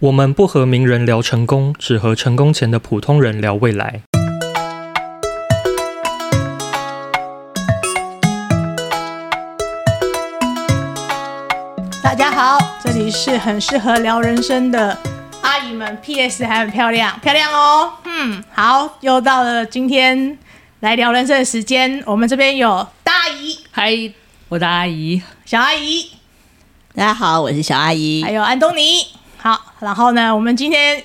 我们不和名人聊成功，只和成功前的普通人聊未来。大家好，这里是很适合聊人生的阿姨们，PS 还很漂亮，漂亮哦。嗯，好，又到了今天来聊人生的时间。我们这边有大阿姨，嗨，我的阿姨，小阿姨，大家好，我是小阿姨，还有安东尼。好，然后呢，我们今天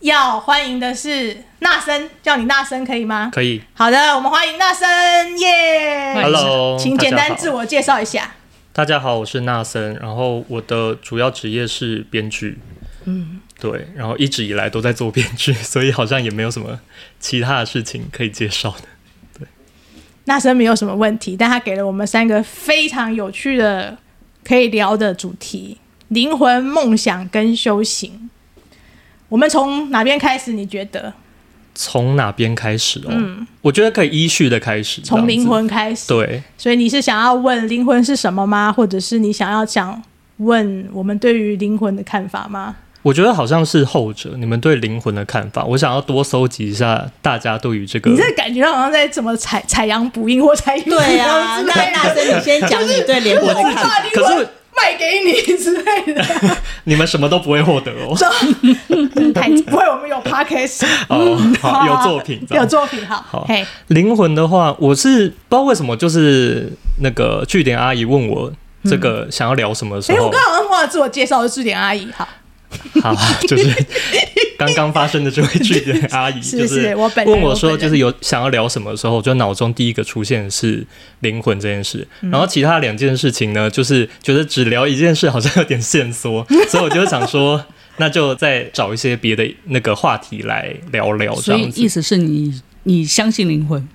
要欢迎的是纳森，叫你纳森可以吗？可以。好的，我们欢迎纳森耶。Hello，请简单自我介绍一下。大家好，我是纳森，然后我的主要职业是编剧。嗯，对，然后一直以来都在做编剧，所以好像也没有什么其他的事情可以介绍的。对，纳森没有什么问题，但他给了我们三个非常有趣的可以聊的主题。灵魂、梦想跟修行，我们从哪边开始？你觉得？从哪边开始哦？嗯，我觉得可以依序的开始，从灵魂开始。对，所以你是想要问灵魂是什么吗？或者是你想要想问我们对于灵魂的看法吗？我觉得好像是后者，你们对灵魂的看法。我想要多搜集一下大家对于这个，你这感觉好像在怎么采采阳补阴或采对啊？那纳森，你先讲你对灵魂的看法。可是。卖给你之类的，你们什么都不会获得哦。太不会，我们有 podcast 哦，好，有作品，有作品，好。好，嘿，灵魂的话，我是不知道为什么，就是那个据点阿姨问我这个想要聊什么的时候，哎，我刚好忘了自我介绍是据点阿姨，好。好，就是 刚刚发生的这位句点 阿姨，就是问我说，就是有想要聊什么的时候，我就脑中第一个出现的是灵魂这件事，然后其他两件事情呢，就是觉得只聊一件事好像有点线索，所以我就想说，那就再找一些别的那个话题来聊聊。这样子，所以意思是你你相信灵魂？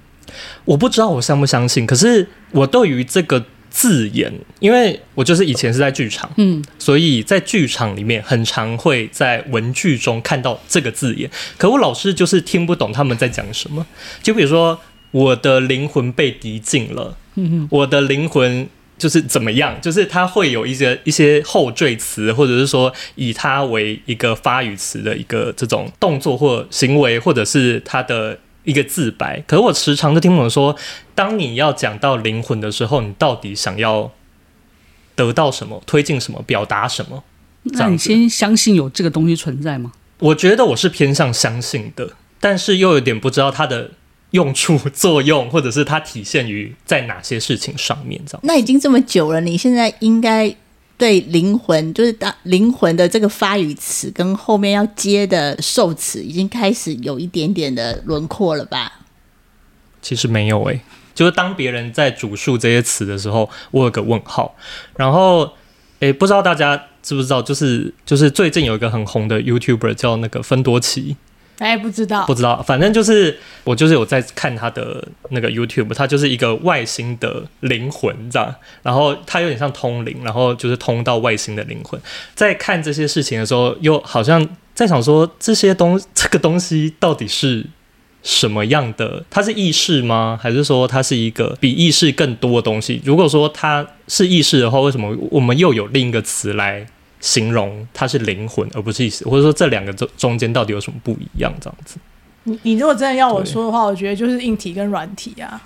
我不知道我相不相信，可是我对于这个。字眼，因为我就是以前是在剧场，嗯，所以在剧场里面很常会在文剧中看到这个字眼，可我老是就是听不懂他们在讲什么。就比如说，我的灵魂被敌尽了，嗯哼，我的灵魂就是怎么样，就是它会有一些一些后缀词，或者是说以它为一个发语词的一个这种动作或行为，或者是它的。一个自白，可是我时常就听我说，当你要讲到灵魂的时候，你到底想要得到什么，推进什么，表达什么？那你先相信有这个东西存在吗？我觉得我是偏向相信的，但是又有点不知道它的用处、作用，或者是它体现于在哪些事情上面。这样。那已经这么久了，你现在应该。对灵魂，就是当灵魂的这个发语词跟后面要接的受词，已经开始有一点点的轮廓了吧？其实没有诶、就是当别人在主述这些词的时候，我有个问号。然后，诶，不知道大家知不知道，就是就是最近有一个很红的 YouTuber 叫那个芬多奇。哎，不知道，不知道，反正就是我就是有在看他的那个 YouTube，他就是一个外星的灵魂这样，然后他有点像通灵，然后就是通到外星的灵魂。在看这些事情的时候，又好像在想说，这些东这个东西到底是什么样的？它是意识吗？还是说它是一个比意识更多的东西？如果说它是意识的话，为什么我们又有另一个词来？形容它是灵魂，而不是意识，或者说这两个中中间到底有什么不一样？这样子，你你如果真的要我说的话，我觉得就是硬体跟软体啊。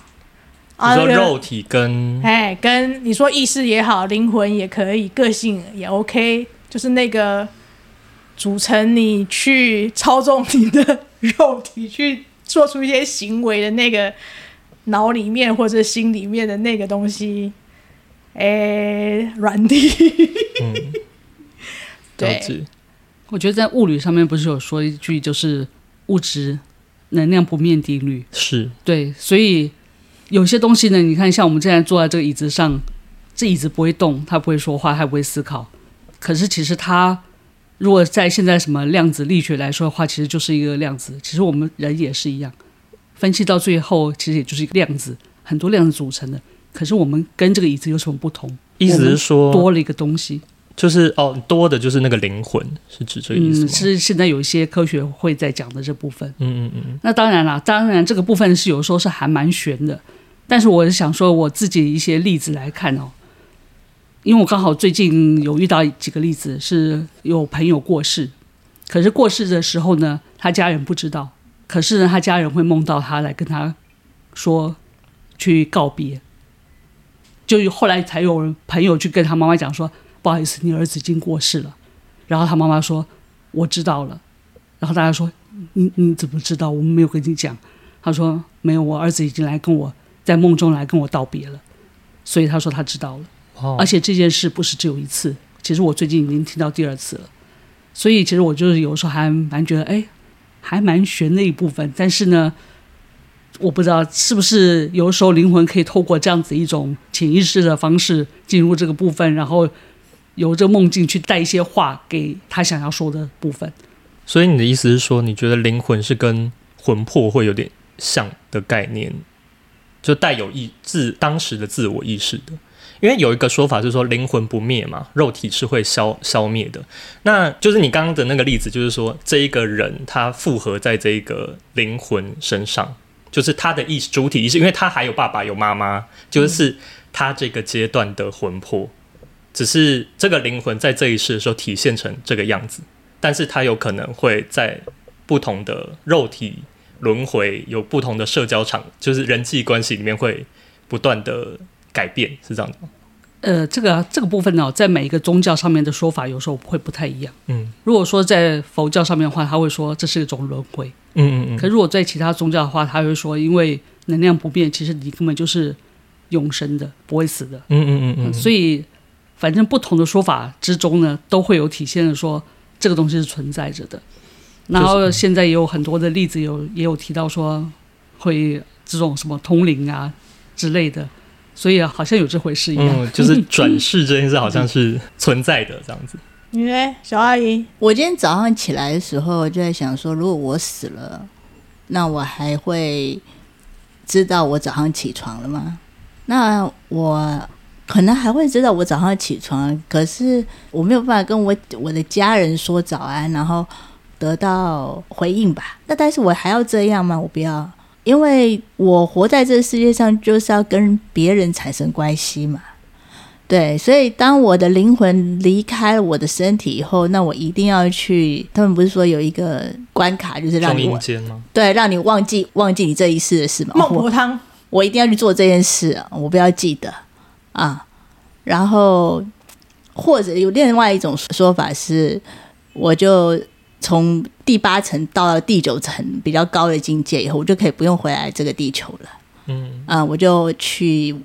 你说肉体跟哎，跟你说意识也好，灵魂也可以，个性也 OK，就是那个组成你去操纵你的肉体去做出一些行为的那个脑里面或者心里面的那个东西，哎，软体。嗯对，我觉得在物理上面不是有说一句，就是物质能量不灭定律。是对，所以有些东西呢，你看，像我们现在坐在这个椅子上，这椅子不会动，它不会说话，它不会思考。可是其实它如果在现在什么量子力学来说的话，其实就是一个量子。其实我们人也是一样，分析到最后，其实也就是一个量子，很多量子组成的。可是我们跟这个椅子有什么不同？意思是说多了一个东西。就是哦，多的就是那个灵魂，是指这个意思吗？嗯，是现在有一些科学会在讲的这部分。嗯嗯嗯。那当然啦，当然这个部分是有时候是还蛮悬的。但是我是想说我自己一些例子来看哦，因为我刚好最近有遇到几个例子，是有朋友过世，可是过世的时候呢，他家人不知道。可是呢，他家人会梦到他来跟他说去告别。就后来才有人朋友去跟他妈妈讲说：“不好意思，你儿子已经过世了。”然后他妈妈说：“我知道了。”然后大家说：“你你怎么知道？我们没有跟你讲。”他说：“没有，我儿子已经来跟我在梦中来跟我道别了。”所以他说他知道了。哦。而且这件事不是只有一次，其实我最近已经听到第二次了。所以其实我就是有时候还蛮觉得，哎，还蛮悬的一部分。但是呢。我不知道是不是有时候灵魂可以透过这样子一种潜意识的方式进入这个部分，然后由这梦境去带一些话给他想要说的部分。所以你的意思是说，你觉得灵魂是跟魂魄会有点像的概念，就带有意自当时的自我意识的？因为有一个说法是说灵魂不灭嘛，肉体是会消消灭的。那就是你刚刚的那个例子，就是说这一个人他附合在这个灵魂身上。就是他的意识主体意识，因为他还有爸爸有妈妈，就是他这个阶段的魂魄，只是这个灵魂在这一世的时候体现成这个样子，但是他有可能会在不同的肉体轮回，有不同的社交场，就是人际关系里面会不断的改变，是这样的吗？呃，这个这个部分呢，在每一个宗教上面的说法有时候会不太一样。嗯，如果说在佛教上面的话，他会说这是一种轮回。嗯嗯嗯。可如果在其他宗教的话，他会说，因为能量不变，其实你根本就是永生的，不会死的。嗯嗯嗯嗯。所以，反正不同的说法之中呢，都会有体现的说这个东西是存在着的。然后现在也有很多的例子有，有也有提到说会这种什么通灵啊之类的。所以好像有这回事一样，嗯，就是 转世这件事好像是存在的这样子。你呢，小阿姨？我今天早上起来的时候就在想说，如果我死了，那我还会知道我早上起床了吗？那我可能还会知道我早上起床，可是我没有办法跟我我的家人说早安，然后得到回应吧。那但是我还要这样吗？我不要。因为我活在这个世界上，就是要跟别人产生关系嘛，对，所以当我的灵魂离开了我的身体以后，那我一定要去。他们不是说有一个关卡，就是让你对，让你忘记忘记你这一世的事吗？孟婆汤我，我一定要去做这件事，我不要记得啊。然后或者有另外一种说法是，我就。从第八层到了第九层比较高的境界以后，我就可以不用回来这个地球了。嗯啊，我就去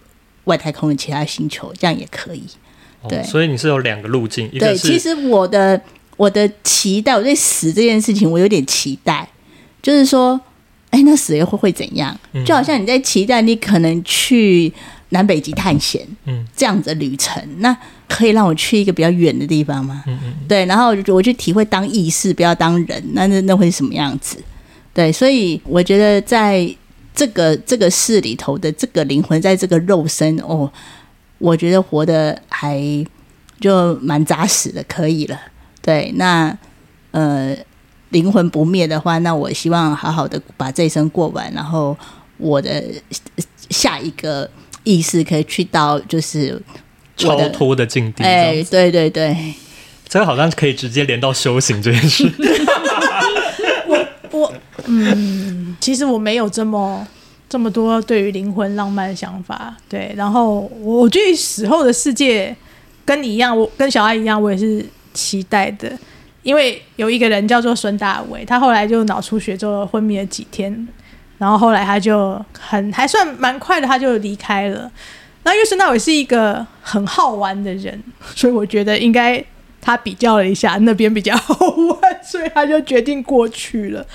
外太空的其他星球，这样也可以。对，哦，所以你是有两个路径。对，其实我的我的期待，我对死这件事情，我有点期待，就是说，哎，那死了会会怎样？就好像你在期待你可能去南北极探险，嗯，这样子的旅程，那。可以让我去一个比较远的地方吗？嗯嗯。对，然后我去体会当意识，不要当人，那那那会是什么样子？对，所以我觉得在这个这个世里头的这个灵魂，在这个肉身哦，我觉得活得还就蛮扎实的，可以了。对，那呃，灵魂不灭的话，那我希望好好的把这一生过完，然后我的下一个意识可以去到就是。超脱的境地，哎，对对对，这个好像可以直接连到修行这件事。我我嗯，其实我没有这么这么多对于灵魂浪漫的想法，对。然后我对于死后的世界跟你一样，我跟小爱一样，我也是期待的。因为有一个人叫做孙大伟，他后来就脑出血，之后昏迷了几天，然后后来他就很还算蛮快的，他就离开了。那因为孙大伟是一个很好玩的人，所以我觉得应该他比较了一下那边比较好玩，所以他就决定过去了。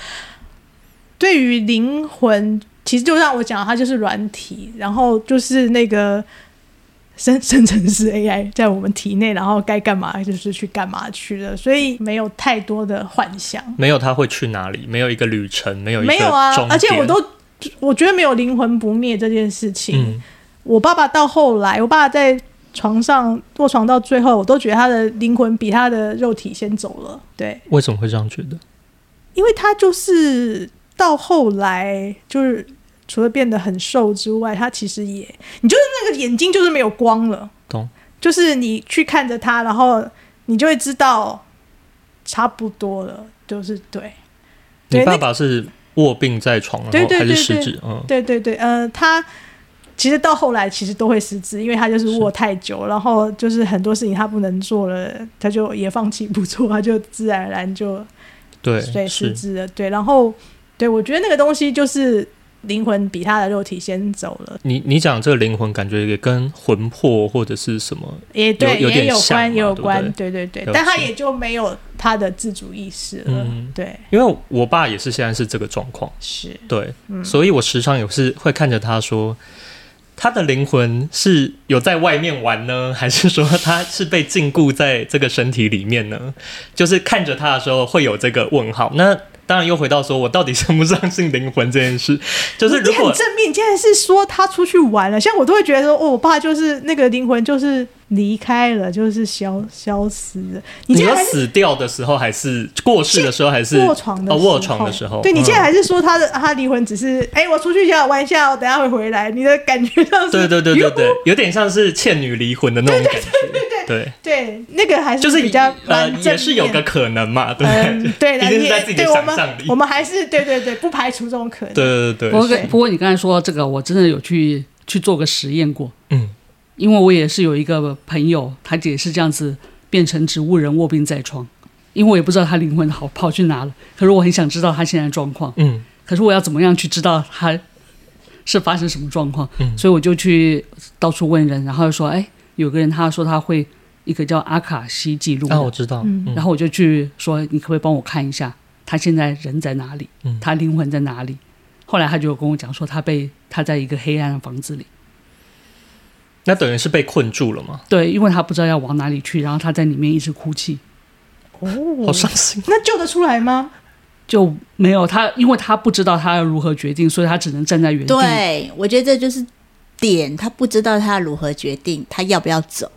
对于灵魂，其实就像我讲，他就是软体，然后就是那个生 生成式 AI 在我们体内，然后该干嘛就是去干嘛去了，所以没有太多的幻想。没有他会去哪里，没有一个旅程，没有一个没有啊，而且我都我觉得没有灵魂不灭这件事情。嗯我爸爸到后来，我爸爸在床上卧床到最后，我都觉得他的灵魂比他的肉体先走了。对，为什么会这样觉得？因为他就是到后来，就是除了变得很瘦之外，他其实也，你就是那个眼睛就是没有光了。懂？就是你去看着他，然后你就会知道差不多了，就是对。你爸爸是卧病在床，然后还是失智？嗯，对对对，呃，他其实到后来其实都会失智，因为他就是卧太久，然后就是很多事情他不能做了，他就也放弃不做，他就自然而然就对对失智了。对，然后对我觉得那个东西就是。灵魂比他的肉体先走了。你你讲这个灵魂，感觉也跟魂魄或者是什么也对，有，也有关，也有关，对对对对。但他也就没有他的自主意识了。嗯，对。因为我爸也是现在是这个状况，是对，嗯，所以我时常有是会看着他说，他的灵魂是有在外面玩呢，还是说他是被禁锢在这个身体里面呢？就是看着他的时候会有这个问号。那当然，又回到说，我到底相不相信灵魂这件事？就是如果很正面，现在是说他出去玩了，像我都会觉得说，哦，我爸就是那个灵魂，就是。离开了，就是消消失了。你，你要死掉的时候，还是过世的时候，还是卧床的哦卧床的时候？对，你现在还是说他的他灵魂只是哎、欸，我出去一下玩一下，我等下会回来。你的感觉上是对对对对对，有点像是倩女离魂的那种感觉。对对，那个还是比较呃，也是有个可能嘛，对、不、对，毕竟是在自己的想象里。我们还是对对对，不排除这种可能。对对对，不过不过你刚才说这个，我真的有去去做个实验过，嗯。因为我也是有一个朋友，他也是这样子变成植物人卧病在床，因为我也不知道他灵魂好跑去哪了。可是我很想知道他现在状况，嗯，可是我要怎么样去知道他是发生什么状况？嗯，所以我就去到处问人，然后说，哎，有个人他说他会一个叫阿卡西记录，啊，我知道，嗯，然后我就去说，你可不可以帮我看一下他现在人在哪里？嗯，他灵魂在哪里？后来他就跟我讲说，他被他在一个黑暗的房子里。那等于是被困住了吗？对，因为他不知道要往哪里去，然后他在里面一直哭泣。哦，好伤心。那救得出来吗？就没有他，因为他不知道他要如何决定，所以他只能站在原地。对，我觉得这就是点，他不知道他要如何决定，他要不要走。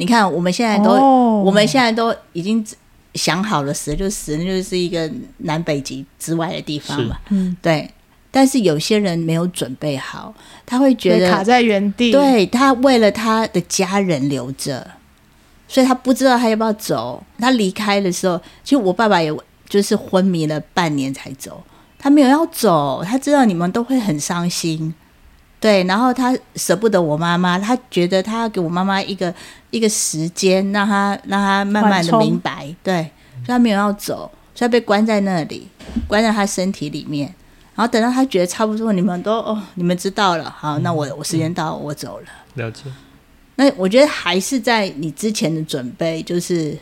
你看，我们现在都，哦、我们现在都已经想好了，死就死，那就是一个南北极之外的地方嘛。嗯，对。但是有些人没有准备好，他会觉得卡在原地。对，他为了他的家人留着，所以他不知道他要不要走。他离开的时候，其实我爸爸也就是昏迷了半年才走。他没有要走，他知道你们都会很伤心。对，然后他舍不得我妈妈，他觉得他要给我妈妈一个一个时间，让他让他慢慢的明白。对，所以他没有要走，所以他被关在那里，关在他身体里面。然后等到他觉得差不多，你们都哦，你们知道了，好，那我我时间到，我走了。了解。那我觉得还是在你之前的准备，就是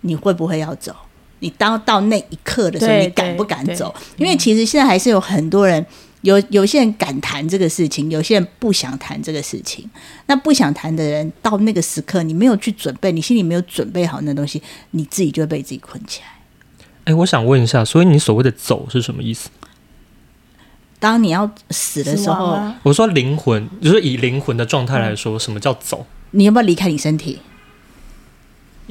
你会不会要走？你当到那一刻的时候，你敢不敢走？因为其实现在还是有很多人，有有些人敢谈这个事情，有些人不想谈这个事情。那不想谈的人，到那个时刻，你没有去准备，你心里没有准备好那东西，你自己就会被自己困起来。哎，我想问一下，所以你所谓的走是什么意思？当你要死的时候，我说灵魂，就是以灵魂的状态来说，什么叫走？你要不要离开你身体？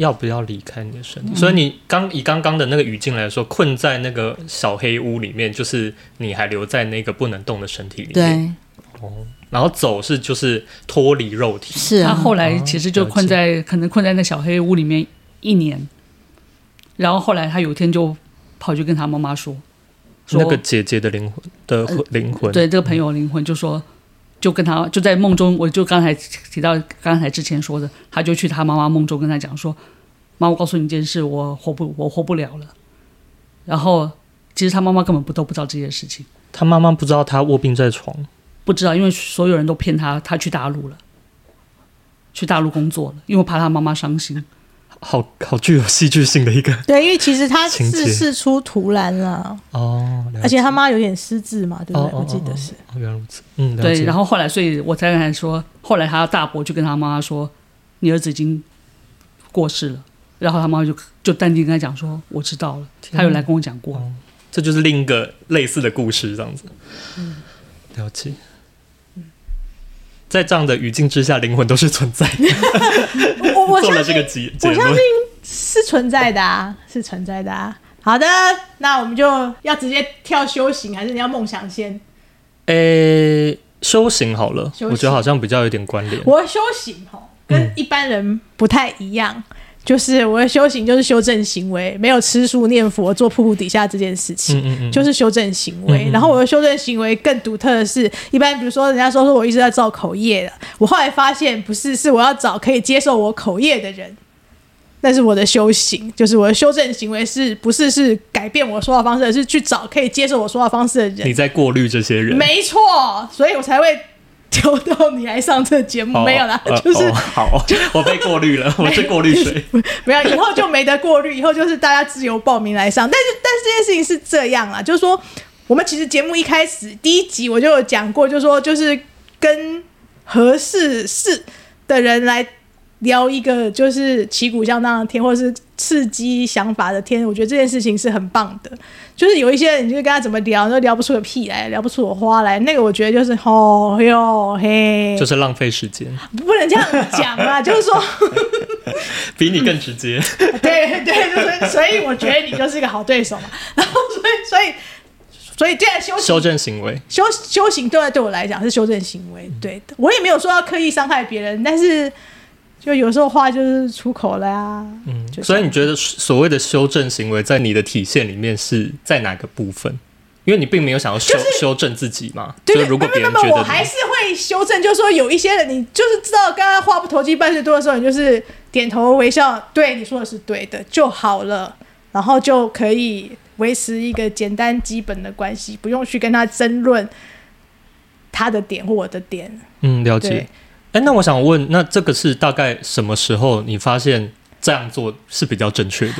要不要离开你的身体？嗯、所以你刚以刚刚的那个语境来说，困在那个小黑屋里面，就是你还留在那个不能动的身体里面。对。哦，然后走是就是脱离肉体。是啊。他后来其实就困在、哦、可能困在那小黑屋里面一年，然后后来他有一天就跑去跟他妈妈说。说那个姐姐的灵魂的灵魂，呃，对这个朋友灵魂就说，就跟他就在梦中，我就刚才提到刚才之前说的，他就去他妈妈梦中跟他讲说，妈，我告诉你一件事，我活不我活不了了。然后其实他妈妈根本不都不知道这件事情，他妈妈不知道他卧病在床，不知道，因为所有人都骗他，他去大陆了，去大陆工作了，因为怕他妈妈伤心。好好具有戏剧性的一个，对，因为其实他是事出突然了哦，而且他妈有点失智嘛，对不对？哦哦哦哦，我记得是，原来如此，嗯，对。然后后来，所以我才才说，后来他大伯就跟他妈妈说，你儿子已经过世了。然后他妈妈就就淡定跟他讲说，我知道了，他有来跟我讲过，哦。这就是另一个类似的故事，这样子，嗯，了解。在这样的语境之下，灵魂都是存在的。我我做了这个结，我相信是存在的啊，是存在的啊。好的，那我们就要直接跳修行，还是你要梦想先？诶、欸，修行好了，我觉得好像比较有点关联。我修行哦，跟一般人不太一样，嗯、就是我的修行就是修正行为，没有吃素念佛做瀑布底下这件事情，嗯嗯嗯就是修正行为。然后我的修正行为更独特的是，一般比如说人家说说我一直在造口业的，我后来发现不是，是我要找可以接受我口业的人。那是我的修行，就是我的修正行为是，是不是是改变我说话方式，而是去找可以接受我说话方式的人。你在过滤这些人，没错，所以我才会 挑到你来上这节目。哦没有啦，呃就是、哦、好，我被过滤了，我是过滤水。没有，以后就没得过滤，以后就是大家自由报名来上。但是，但是这件事情是这样啊，就是说，我们其实节目一开始第一集我就有讲过，就是说，就是跟合适是的人来。聊一个就是旗鼓相当的天，或者是刺激想法的天，我觉得这件事情是很棒的。就是有一些人，你就跟他怎么聊，都聊不出个屁来，聊不出个花来。那个我觉得就是哦哟嘿，就是浪费时间，不能这样讲啊。就是说，比你更直接。对对，就是所以我觉得你就是一个好对手嘛。然后所以所以所以这样修修正行为，修修行对对我来讲是修正行为。对我也没有说要刻意伤害别人，但是。就有时候话就是出口了呀，嗯，所以你觉得所谓的修正行为，在你的体现里面是在哪个部分？因为你并没有想要修、就是、修正自己嘛。对，如果别人觉得那么我还是会修正，就是说有一些人，你就是知道刚刚话不投机半句多的时候，你就是点头微笑，对你说的是对的就好了，然后就可以维持一个简单基本的关系，不用去跟他争论他的点或我的点。嗯，了解。哎，那我想问，那这个是大概什么时候你发现这样做是比较正确的？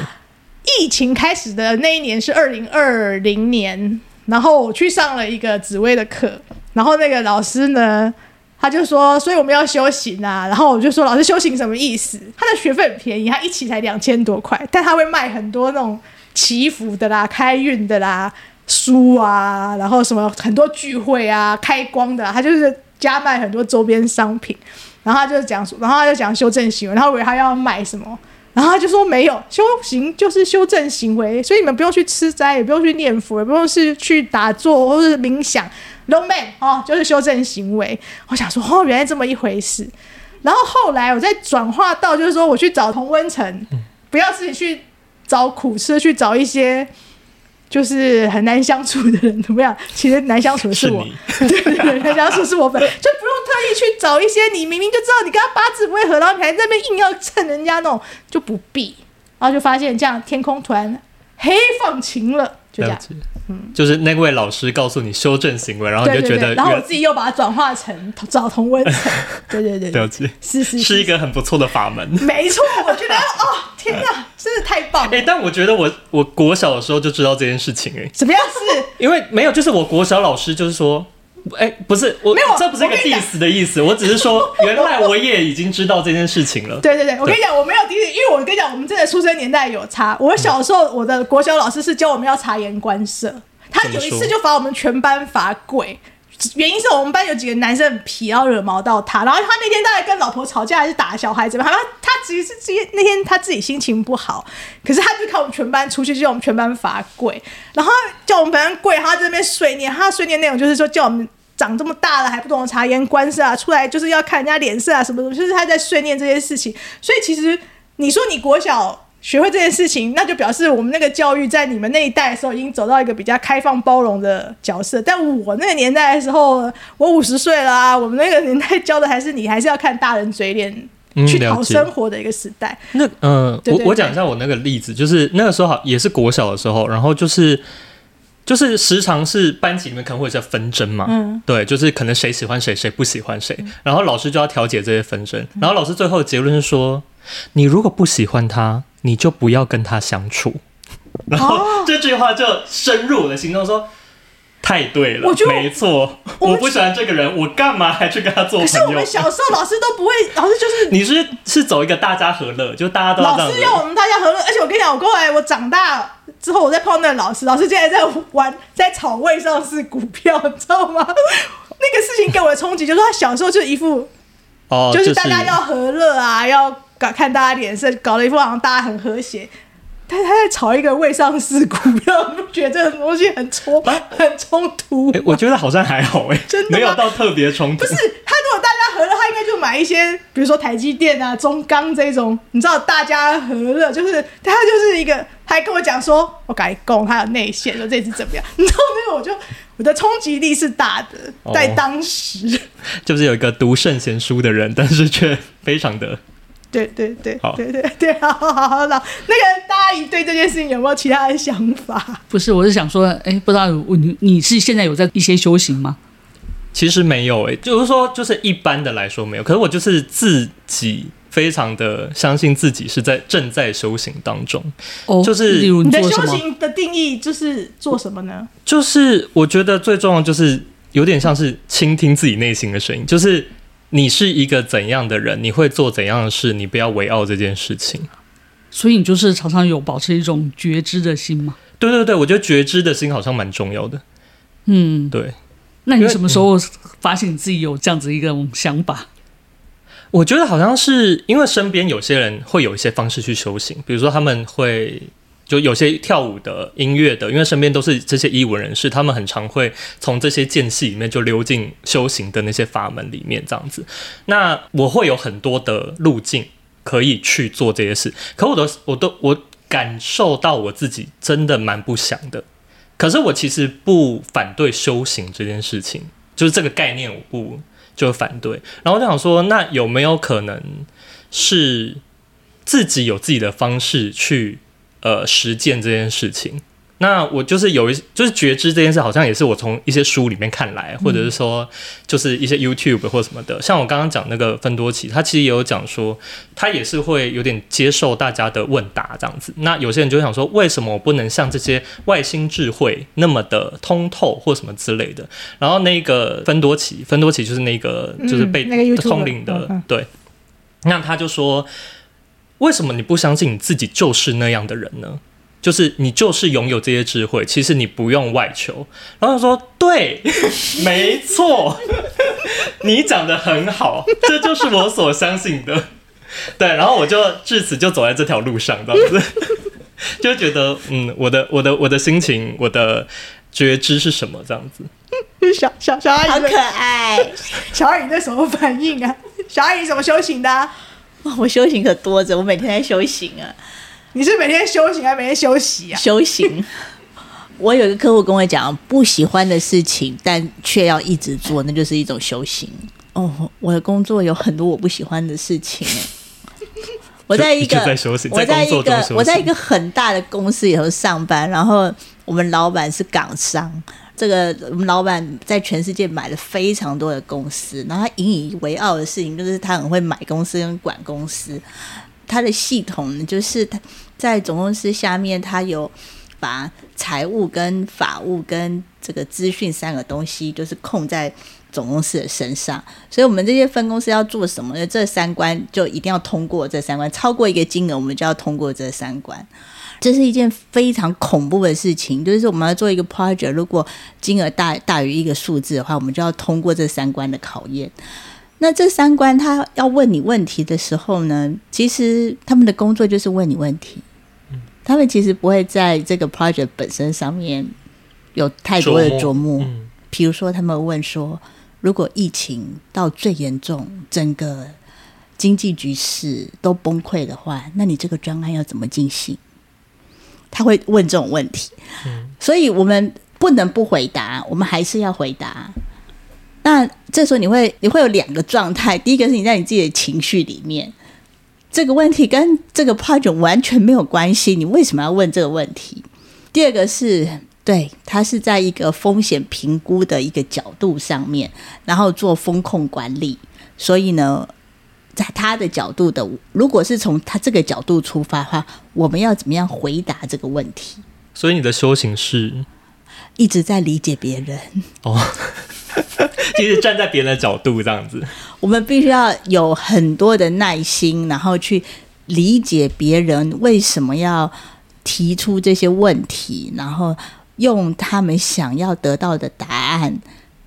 疫情开始的那一年是二零二零年，然后我去上了一个紫微的课，然后那个老师呢，他就说，所以我们要修行啊，然后我就说，老师修行什么意思？他的学费很便宜，他一期才两千多块，但他会卖很多那种祈福的啦、开运的啦、书啊，然后什么很多聚会啊、开光的，他就是。加卖很多周边商品，然后他就讲，然后他就讲修正行为，然后以为他要卖什么，然后他就说没有，修行就是修正行为，所以你们不用去吃斋，也不用去念佛，也不用是去打坐或是冥想，no man 哦，就是修正行为。我想说哦，原来这么一回事。然后后来我再转化到就是说，我去找同温层，不要自己去找苦吃，去找一些。就是很难相处的人怎么样？其实难相处的是我，是 对对对，难相处是我本，就不用特意去找一些你明明就知道你跟他八字不会合，然后你还在那边硬要蹭人家那种，就不必。然后就发现这样天空突然黑放晴了，就这样。嗯，就是那位老师告诉你修正行为，然后你就觉得，然后我自己又把它转化成找同温层，对对对，了解，是是，是是一个很不错的法门。没错，我觉得哦，天哪！真是太棒了！哎、欸，但我觉得我我国小的时候就知道这件事情哎、欸，什么样是？因为没有，就是我国小老师就是说，哎、欸，不是我，没有，这不是一个 diss 的意思，我，我只是说，原来我也已经知道这件事情了。对对对，我跟你讲，我没有 diss，因为我跟你讲，我们真的出生年代有差。我小时候，我的国小老师是教我们要察言观色，他有一次就罚我们全班罚跪。原因是我们班有几个男生很皮，然后惹毛到他，然后他那天大概跟老婆吵架还是打小孩子吧，他他其实是这那天他自己心情不好，可是他就看我们全班出去，就叫我们全班罚跪，然后叫我们班跪，他在那边碎念，他的碎念内容就是说叫我们长这么大了还不懂察言观色啊，出来就是要看人家脸色啊什么什么，就是他在碎念这些事情，所以其实你说你国小。学会这件事情，那就表示我们那个教育在你们那一代的时候已经走到一个比较开放包容的角色。但我那个年代的时候，我五十岁了啊，我们那个年代教的还是你还是要看大人嘴脸去讨生活的一个时代。嗯、那呃，我我讲一下我那个例子，就是那个时候好也是国小的时候，然后就是就是时常是班级里面可能会有些纷争嘛，嗯，对，就是可能谁喜欢谁，谁不喜欢谁，然后老师就要调解这些纷争，然后老师最后的结论是说，你如果不喜欢他。你就不要跟他相处，然后这句话就深入我的心中说，说太对了，我没错，我不喜欢这个人，我干嘛还去跟他做朋友？可是我们小时候老师都不会，老师就是你是是走一个大家和乐，就大家都。老师要我们大家和乐，而且我跟你讲，我后来我长大之后，我在碰到那个老师，老师竟然在玩，在炒位上是股票，你知道吗？那个事情给我的冲击，就是他小时候就一副哦，就是大家要和乐啊，要。看大家脸色，搞了一副好像大家很和谐，但他在炒一个未上市股票，不觉得这个东西很冲、啊、很冲突、欸？我觉得好像还好哎、欸，真的没有到特别冲突。不是他如果大家和乐，他应该就买一些，比如说台积电啊、中钢这种，你知道大家和乐，就是他就是一个，他还跟我讲说，我改供，他有内线，说这次怎么样？你知道没有，我就我的冲击力是大的，在当时，哦、就是有一个读圣贤书的人，但是却非常的。对对对，好对对对，好好好好，那个大阿姨对这件事情有没有其他的想法？不是，我是想说，哎，不知道你你是现在有在一些修行吗？其实没有，哎，就是说，就是一般的来说没有。可是我就是自己非常的相信自己是在正在修行当中。哦，就是你的修行的定义就是做什么呢？就是我觉得最重要就是有点像是倾听自己内心的声音，就是。你是一个怎样的人？你会做怎样的事？你不要围绕这件事情。所以你就是常常有保持一种觉知的心吗？对对对，我觉得觉知的心好像蛮重要的。嗯，对。那你什么时候发现你自己有这样子一个想法？我觉得好像是因为身边有些人会有一些方式去修行，比如说他们会。就有些跳舞的、音乐的，因为身边都是这些艺文人士，他们很常会从这些间隙里面就溜进修行的那些法门里面，这样子。那我会有很多的路径可以去做这些事，可我都、我都、我感受到我自己真的蛮不想的。可是我其实不反对修行这件事情，就是这个概念我不就反对。然后就想说，那有没有可能是自己有自己的方式去？呃，实践这件事情，那我就是有一，就是觉知这件事，好像也是我从一些书里面看来，或者是说，就是一些 YouTube 或什么的。像我刚刚讲那个芬多奇，他其实也有讲说，他也是会有点接受大家的问答这样子。那有些人就想说，为什么我不能像这些外星智慧那么的通透或什么之类的？然后那个芬多奇，芬多奇就是那个就是被通灵的，对。那他就说。为什么你不相信你自己就是那样的人呢？就是你就是拥有这些智慧，其实你不用外求。然后他说：“对，没错，你讲的很好，这就是我所相信的。”对，然后我就至此就走在这条路上，这样子，就觉得嗯，我的我的我的心情，我的觉知是什么？这样子。小小小阿姨好可爱，小阿姨那什么反应啊？小阿姨怎么修行的啊？我修行可多着，我每天在修行啊。你是每天修行还是每天休息啊？修行。我有一个客户跟我讲，不喜欢的事情，但却要一直做，那就是一种修行。哦，我的工作有很多我不喜欢的事情。我在一个我在一个我在一个很大的公司里头上班，然后我们老板是港商。这个我们老板在全世界买了非常多的公司，然后他引以为傲的事情就是他很会买公司跟管公司。他的系统呢，就是他在总公司下面，他有把财务跟法务跟这个资讯三个东西，就是控在总公司的身上。所以，我们这些分公司要做什么呢？这三关就一定要通过这三关，超过一个金额，我们就要通过这三关。这是一件非常恐怖的事情，就是我们要做一个 project，如果金额大大于一个数字的话，我们就要通过这三关的考验。那这三关他要问你问题的时候呢，其实他们的工作就是问你问题，他们其实不会在这个 project 本身上面有太多的琢磨。比如说，他们问说，如果疫情到最严重，整个经济局势都崩溃的话，那你这个专案要怎么进行？他会问这种问题，所以我们不能不回答，我们还是要回答。那这时候你会你会有两个状态，第一个是你在你自己的情绪里面，这个问题跟这个 project 完全没有关系，你为什么要问这个问题？第二个是对，他是在一个风险评估的一个角度上面，然后做风控管理，所以呢。在他的角度的，如果是从他这个角度出发的话，我们要怎么样回答这个问题？所以你的修行是一直在理解别人哦，其实站在别人的角度这样子。我们必须要有很多的耐心，然后去理解别人为什么要提出这些问题，然后用他们想要得到的答案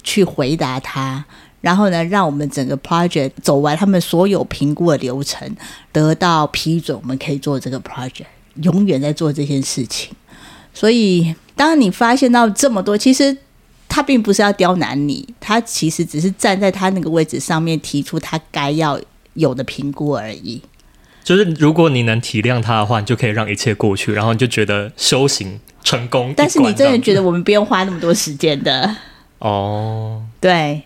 去回答他。然后呢，让我们整个 project 走完他们所有评估的流程，得到批准，我们可以做这个 project。永远在做这件事情。所以，当你发现到这么多，其实他并不是要刁难你，他其实只是站在他那个位置上面提出他该要有的评估而已。就是如果你能体谅他的话，你就可以让一切过去，然后你就觉得修行成功。但是你真的觉得我们不用花那么多时间的哦？对，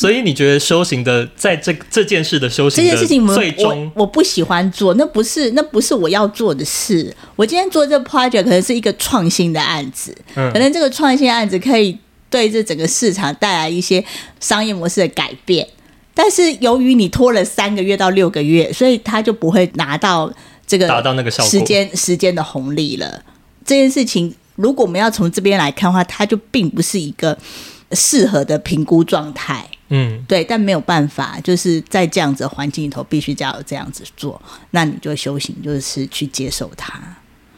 所以你觉得修行的在这这件事的修行这件事情最终我我不喜欢做，那不是那不是我要做的事。我今天做这个 project 可能是一个创新的案子，嗯，可能这个创新案子可以对这整个市场带来一些商业模式的改变。但是由于你拖了三个月到六个月，所以他就不会拿到这个达到那个效果时间时间的红利了。这件事情，如果我们要从这边来看的话，它就并不是一个适合的评估状态。嗯，对，但没有办法，就是在这样子的环境里头，必须要有这样子做。那你就修行，就是去接受它。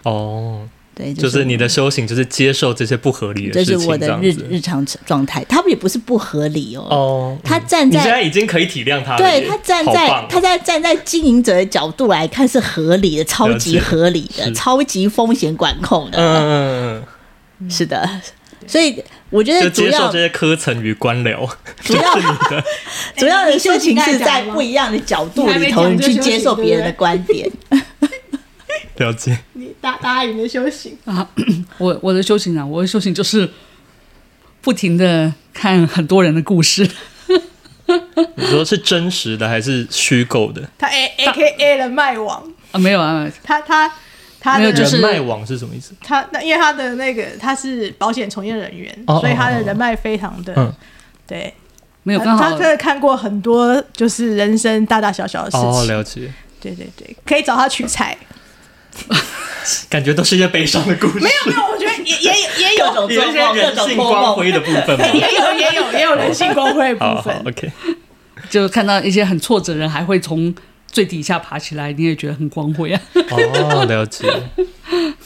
哦。对，就是你的修行，就是接受这些不合理的事情，这是我的日日常状态。他们也不是不合理哦。哦，他站在你现在已经可以体谅他了。对，他站在他在站在经营者的角度来看是合理的，超级合理的，超级风险管控的。嗯嗯嗯，是的。所以我觉得主要接受这些科层与官僚，主要 的 主要的事情是在不一样的角度里头，你去接受别人的观点。了解。你大大你的修行啊，我我的修行啊，我的修行就是不停的看很多人的故事。你说是真实的还是虚构的？他 A A K A 的卖网。啊，没有啊，他他他没有就是卖网是什么意思？他那因为他的那个他是保险从业人员，所以他的人脉非常的、嗯、对，没有刚好他真的看过很多就是人生大大小小的事情。哦，了解。对对对，可以找他取材。感觉都是一些悲伤的故事。没有没有，我觉得也也也有 有一些人性光辉的部分吗？也有也有也有人性光辉的部分。OK，就看到一些很挫折的人还会从最底下爬起来，你也觉得很光辉啊。哦，了解，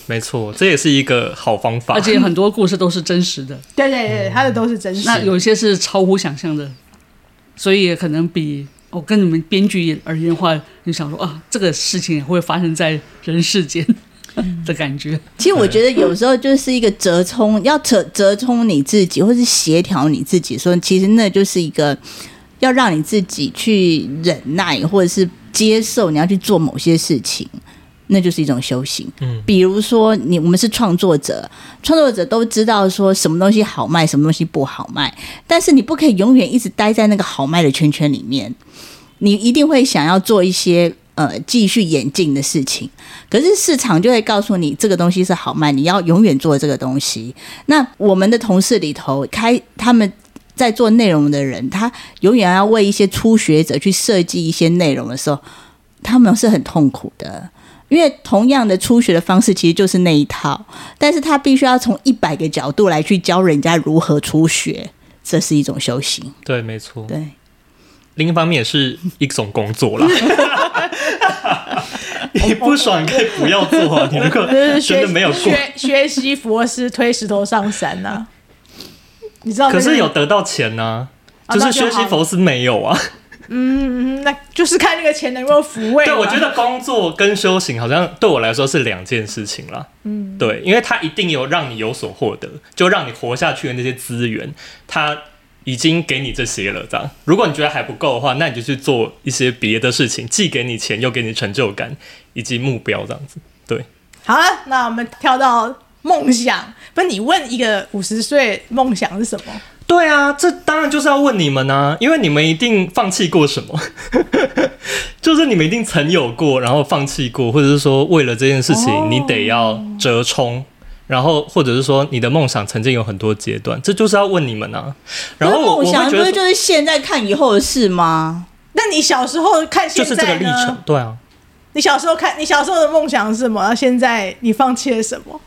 没错，这也是一个好方法。而且很多故事都是真实的。对对对，他的都是真实。那有些是超乎想象的，所以也可能比。我跟你们编剧而言的话，就想说啊，这个事情也会发生在人世间的感觉。其实我觉得有时候就是一个折冲，要折折冲你自己，或是协调你自己。说其实那就是一个要让你自己去忍耐，或者是接受你要去做某些事情。那就是一种修行。嗯，比如说你我们是创作者，创作者都知道说什么东西好卖，什么东西不好卖，但是你不可以永远一直待在那个好卖的圈圈里面，你一定会想要做一些呃继续演进的事情。可是市场就会告诉你这个东西是好卖，你要永远做这个东西。那我们的同事里头开他们在做内容的人，他永远要为一些初学者去设计一些内容的时候，他们是很痛苦的。因为同样的初学的方式其实就是那一套，但是他必须要从一百个角度来去教人家如何初学，这是一种修行。对，没错。对，另一方面也是一种工作啦。你不爽可以不要做啊！你如果真的没有学学习佛师推石头上山呐、啊，你知道？可是有得到钱呢、啊，就是学习佛是没有啊。嗯，那就是看那个钱能够抚慰。对，我觉得工作跟修行好像对我来说是两件事情啦。嗯，对，因为它一定有让你有所获得，就让你活下去的那些资源，它已经给你这些了。这样，如果你觉得还不够的话，那你就去做一些别的事情，既给你钱，又给你成就感以及目标，这样子。对，好了，那我们跳到梦想，不是你问一个五十岁梦想是什么？对啊，这当然就是要问你们啊，因为你们一定放弃过什么，就是你们一定曾有过，然后放弃过，或者是说为了这件事情你得要折冲，然后或者是说你的梦想曾经有很多阶段，这就是要问你们啊。然后梦想不是就是现在看以后的事吗？那你小时候看现在就是这个历程，对啊。你小时候看你小时候的梦想是什么？然后现在你放弃了什么？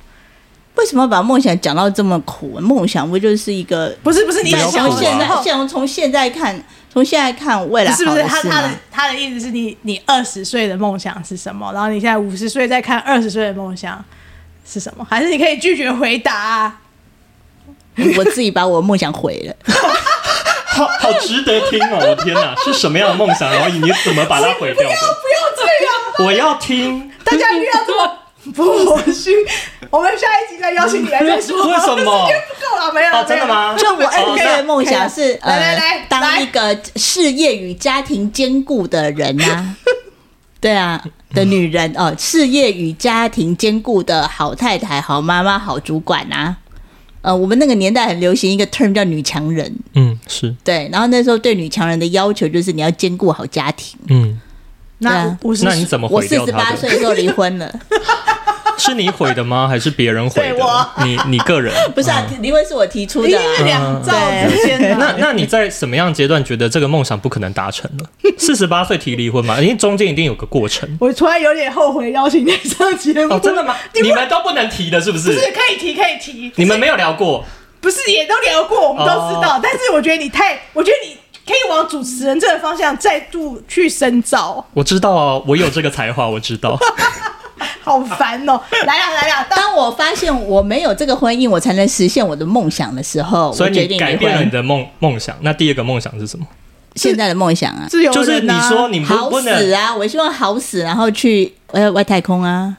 为什么把梦想讲到这么苦？梦想不就是一个？不是不是，你想现在，想从现在看，从现在看未来？是不是他他的他的意思是你你二十岁的梦想是什么？然后你现在五十岁再看二十岁的梦想是什么？还是你可以拒绝回答啊？我自己把我的梦想毁了，好好值得听哦！我的天哪，是什么样的梦想？然后你怎么把它毁掉？不要不要这样！我要听，大家一定要这么。不，我信。我们下一集再邀请你来再说。为什么？时间不够了，没有哦，真的吗？就我二十岁的梦想是来来来呃，当一个事业与家庭兼顾的人啊，对啊的女人哦，事业与家庭兼顾的好太太、好妈妈、好主管啊。呃，我们那个年代很流行一个 term 叫女强人，嗯，是，对，然后那时候对女强人的要求就是你要兼顾好家庭。嗯，那啊五十那你怎么毁我四十？八岁的时候离婚了，是你毁的吗？还是别人毁对我的？你你个人 不是啊，离婚是我提出一的、两兆之间啊，那那你在什么样阶段觉得这个梦想不可能达成了？四十八岁提离婚嘛，因为中间一定有个过程。我突然有点后悔邀请你上节目。哦，真的吗？你你们都不能提的，是不是？不是可以提，可以提。你们没有聊过？不是也都聊过，我们都知道。哦但是我觉得你太，我觉得你可以往主持人这个方向再度去深造。我知道啊，我有这个才华，我知道。好烦哦！来呀来呀，当当我发现我没有这个婚姻，我才能实现我的梦想的时候，所以你我决定改变了你。的梦梦想。那第二个梦想是什么？现在的梦想啊，自由就是你说你好死啊！我希望好死，然后去呃外太空啊。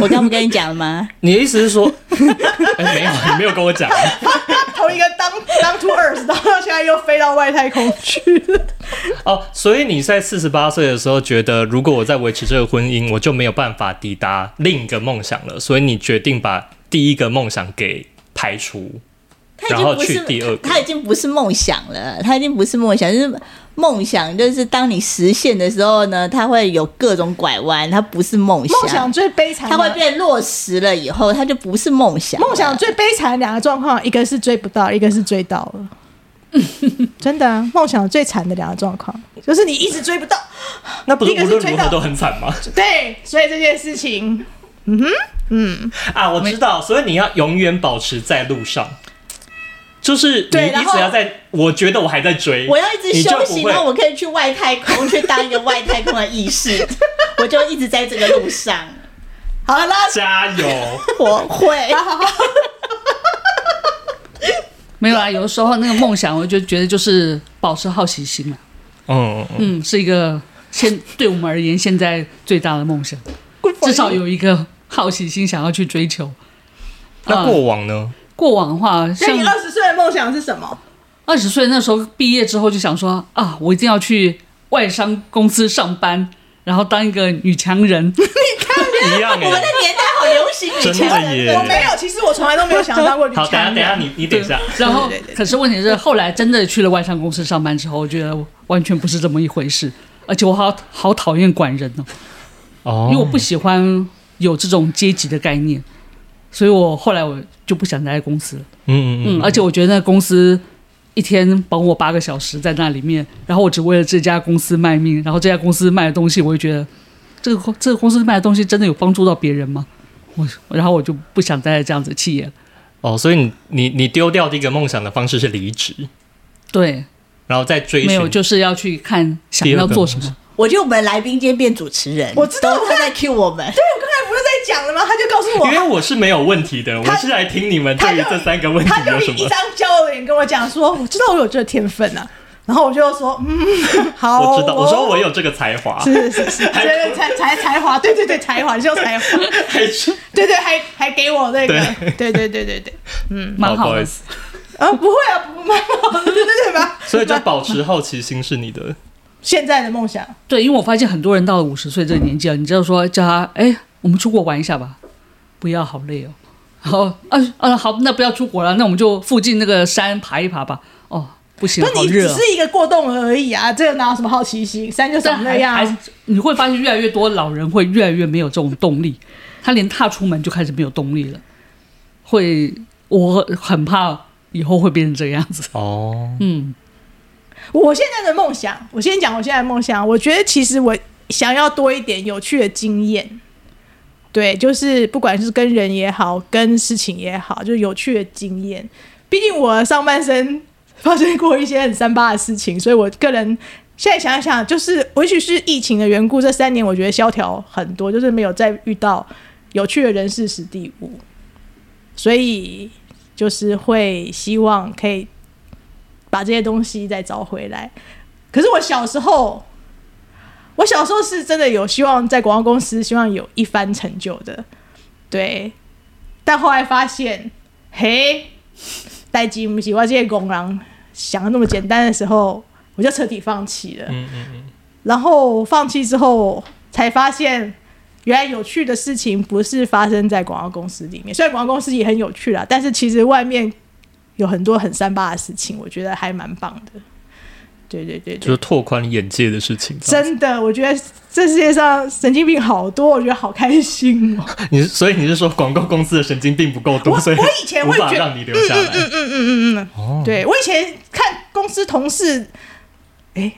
我刚不跟你讲了吗？你的意思是说，哎、没有，你没有跟我讲。从一个当当 to earth，然后现在又飞到外太空去了。哦，所以你在四十八岁的时候觉得，如果我在维持这个婚姻，我就没有办法抵达另一个梦想了，所以你决定把第一个梦想给排除，他已然后经不是去第二个。他已经不是梦想了，他已经不是梦想，就是梦想，就是当你实现的时候呢，它会有各种拐弯，它不是梦想。梦想最悲惨，它会变落实了以后，它就不是梦想。梦想最悲惨的两个状况，一个是追不到，一个是追到了。真的、啊，梦想最惨的两个状况，就是你一直追不到。那不是一个是追到无论如何都很惨吗？对，所以这件事情，嗯哼，嗯啊，我知道，所以你要永远保持在路上，就是你一对然后直要在，我觉得我还在追，我要一直休息，然后我可以去外太空去当一个外太空的意识，我就一直在这个路上。好了，加油。我会，没有啊，有的时候那个梦想，我就觉得就是保持好奇心嘛。嗯，嗯，是一个现对我们而言现在最大的梦想，至少有一个好奇心想要去追求。那过往呢？过往的话，那像你二十岁的梦想是什么？二十岁那时候毕业之后就想说啊，我一定要去外商公司上班，然后当一个女强人。一样我们的哎。年代好流行女真强的耶人，我没有，其实我从来都没有想到过女好，等下强等一下，你你等一下。然后对对对，可是问题是后来真的去了外商公司上班之后，我觉得完全不是这么一回事，而且我好好讨厌管人哦，哦因为我不喜欢有这种阶级的概念，所以我后来我就不想待在公司了。嗯嗯嗯，而且我觉得那个公司一天绑我八个小时在那里面，然后我只为了这家公司卖命，然后这家公司卖的东西，我就觉得这个这个公司卖的东西真的有帮助到别人吗？我然后我就不想待在这样子企业了。哦，所以你你你丢掉第一个梦想的方式是离职，对，然后再追寻没有，就是要去看想要做什么。我觉得我们来宾今天变主持人，我知道都他在 cue 我们。讲了吗？他就告诉我因为我，是没有问题的，我是来听你们他就对于这三个问他就题有什么。一张交友脸跟我讲说，我知道我有这个天分啊。然后我就说，嗯，好，我知道，我说我有这个才华，是是是是，对对才才才华，对对对才华，你就才华，还是对对还还给我那个，对对对对对嗯，蛮好的不好意。思，啊不会啊，不蛮好的，对对对吧？所以就保持好奇心是你的。现在的梦想，对，因为我发现很多人到了五十岁这个年纪了，你知道说叫他，哎，我们出国玩一下吧，不要，好累哦。然后，啊啊，好，那不要出国了，那我们就附近那个山爬一爬吧。哦，不行，不，你只。是一个过动而已啊，这个哪有什么好奇心？山就长那但还还样，你会发现越来越多老人会越来越没有这种动力，他连踏出门就开始没有动力了。会，我很怕以后会变成这个样子。哦，嗯，我现在的梦想，我先讲我现在的梦想。我觉得其实我想要多一点有趣的经验，对，就是不管是跟人也好，跟事情也好，就是有趣的经验。毕竟我上半生发生过一些很三八的事情，所以我个人现在想一想，就是也许是疫情的缘故，这三年我觉得萧条很多，就是没有再遇到有趣的人事时地物，所以就是会希望可以。把这些东西再找回来。可是我小时候，我小时候是真的有希望在广告公司，希望有一番成就的，对。但后来发现，嘿，代志不是我这些工人想的那么简单的时候，我就彻底放弃了。嗯嗯嗯。然后放弃之后，才发现原来有趣的事情不是发生在广告公司里面。虽然广告公司也很有趣啦，但是其实外面有很多很三八的事情，我觉得还蛮棒的。对对对，对，就是拓宽眼界的事情。真的，我觉得这世界上神经病好多，我觉得好开心哦。你所以你是说广告公司的神经病不够多，所以我以前会觉得让你留下来。嗯嗯嗯嗯嗯哦，对我以前看公司同事，哎，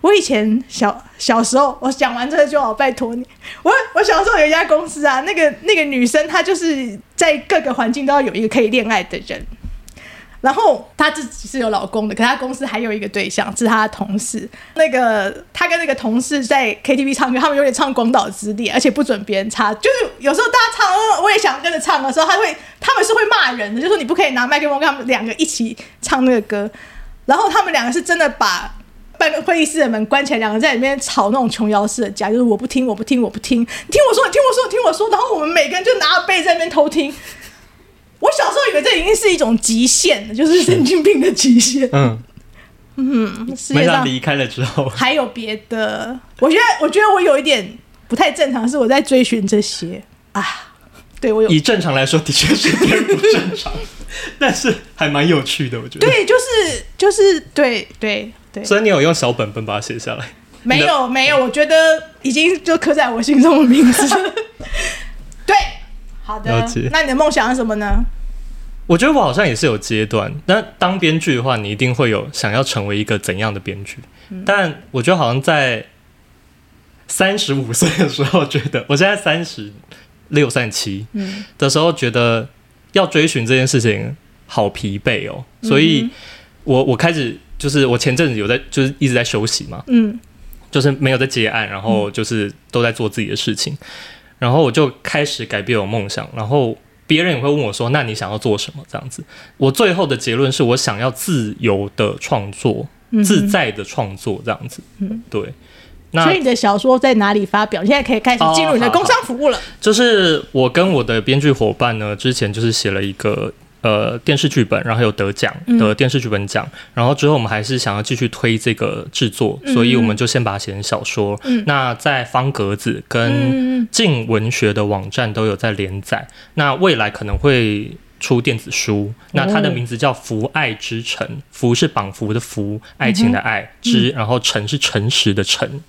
我以前小小时候，我讲完这个就好，拜托你。我我小时候有一家公司啊，那个那个女生她就是在各个环境都要有一个可以恋爱的人。然后她自己是有老公的，可是她公司还有一个对象是她的同事。那个她跟那个同事在 KTV 唱歌，他们有点唱《广岛之恋》，而且不准别人插。就是有时候大家唱，我也想跟着唱的时候，他会他们是会骂人的，就说你不可以拿麦克风跟他们两个一起唱那个歌。然后他们两个是真的把办公会议室的门关起来，两个在里面吵那种琼瑶式的架，就是我不听，我不听，我不听，你听我说，你听我说，听我说。然后我们每个人就拿着杯在那边偷听。我小时候以为这已经是一种极限了，就是神经病的极限。嗯嗯，世界上离开了之后还有别的。我觉得，我觉得我有一点不太正常，是我在追寻这些啊。对我有以正常来说，的确是有点不正常，但是还蛮有趣的。我觉得对，就是就是对对对。所以你有用小本本把它写下来？没有没有，我觉得已经就刻在我心中的名字。对。好的，那你的梦想是什么呢？我觉得我好像也是有阶段。那当编剧的话，你一定会有想要成为一个怎样的编剧？嗯、但我觉得好像在三十五岁的时候，觉得我现在三十六、三十七的时候，觉得要追寻这件事情好疲惫哦。所以我我开始就是我前阵子有在就是一直在休息嘛，嗯，就是没有在接案，然后就是都在做自己的事情。然后我就开始改变我梦想，然后别人也会问我说：“那你想要做什么？”这样子，我最后的结论是我想要自由的创作，嗯、自在的创作，这样子。嗯，对。那所以你的小说在哪里发表？你现在可以开始进入你的工商服务了。哦、好好就是我跟我的编剧伙伴呢，之前就是写了一个。呃，电视剧本，然后有得奖的电视剧本奖，嗯、然后之后我们还是想要继续推这个制作，嗯、所以我们就先把它写成小说。嗯、那在方格子跟静文学的网站都有在连载，嗯、那未来可能会出电子书。那它的名字叫《福爱之城》，福是绑缚的福，爱情的爱，之、嗯、然后诚是诚实的诚。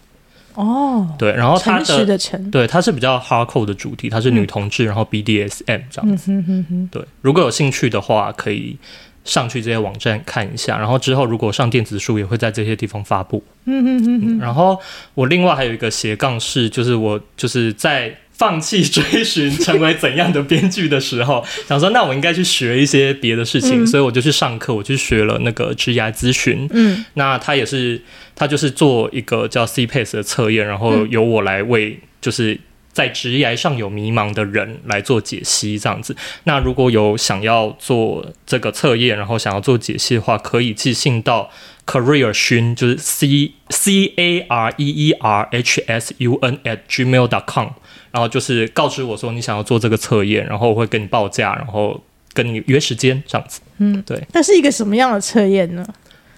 哦，对，然后它的，的对，它是比较 hardcore 的主题，它是女同志，嗯、然后 BDSM 这样子。嗯、哼哼哼对，如果有兴趣的话，可以上去这些网站看一下。然后之后如果上电子书，也会在这些地方发布。嗯哼哼哼嗯，然后我另外还有一个斜杠是，就是我就是在。放弃追寻成为怎样的编剧的时候，想说那我应该去学一些别的事情，嗯、所以我就去上课，我去学了那个职涯咨询。嗯，那他也是，他就是做一个叫 CPACE 的测验，然后由我来为就是在职涯上有迷茫的人来做解析，这样子。那如果有想要做这个测验，然后想要做解析的话，可以寄信到 Career Shun，就是 C C A R E E R H S U N at gmail dot com。然后就是告知我说你想要做这个测验，然后我会跟你报价，然后跟你约时间这样子。嗯，对。那是一个什么样的测验呢？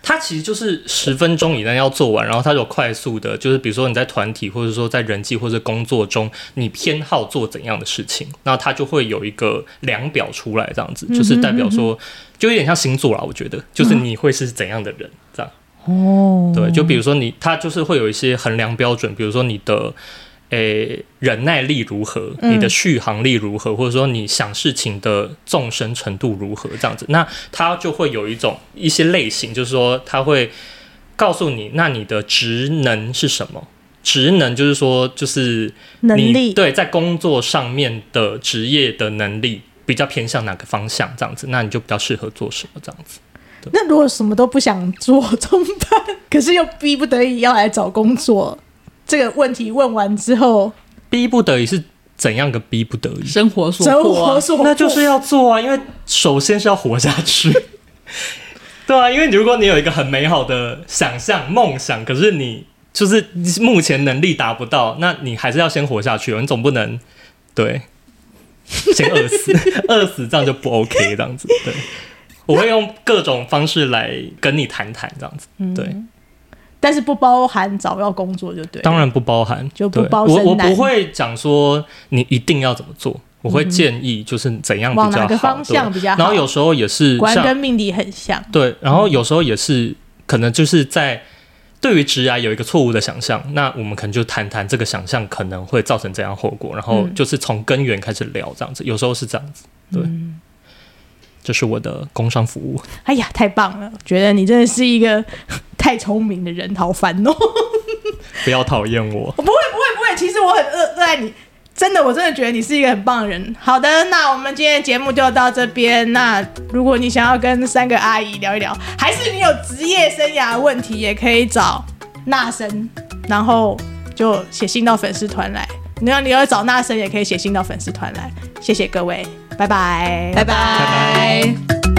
它其实就是十分钟以内要做完，然后它有快速的，就是比如说你在团体或者说在人际或者工作中，你偏好做怎样的事情，那它就会有一个量表出来，这样子就是代表说，就有点像星座啦。我觉得就是你会是怎样的人这样。哦，对，就比如说你，它就是会有一些衡量标准，比如说你的。诶，忍耐力如何？你的续航力如何？嗯、或者说你想事情的纵深程度如何？这样子，那它就会有一种一些类型，就是说它会告诉你，那你的职能是什么？职能就是说，就是你能力对在工作上面的职业的能力比较偏向哪个方向？这样子，那你就比较适合做什么？这样子。那如果什么都不想做 怎么办？可是又逼不得已要来找工作。这个问题问完之后，逼不得已是怎样个逼不得已？生活所生活所迫，那就是要做啊！因为首先是要活下去，对啊。因为如果你有一个很美好的想象、梦想，可是你就是目前能力达不到，那你还是要先活下去。你总不能对 先饿死，饿死这样就不 OK，这样子对。我会用各种方式来跟你谈谈，这样子。对。嗯但是不包含找到工作就对，当然不包含，就不包。我我不会讲说你一定要怎么做，我会建议就是怎样比较好，往哪个方向比较好。然后有时候也是，果然跟命理很像。对，然后有时候也是可能就是在对于职涯有一个错误的想象，那我们可能就谈谈这个想象可能会造成怎样后果，然后就是从根源开始聊这样子。有时候是这样子，对。嗯这是我的工商服务。哎呀，太棒了！觉得你真的是一个 太聪明的人，好烦哦！不要讨厌我。我 不会，不会，不会。其实我很热热爱你，真的，我真的觉得你是一个很棒的人。好的，那我们今天的节目就到这边。那如果你想要跟三个阿姨聊一聊，还是你有职业生涯问题，也可以找纳生，然后就写信到粉丝团来。你要你要找纳生，也可以写信到粉丝团来。谢谢各位。拜拜，拜拜，拜拜。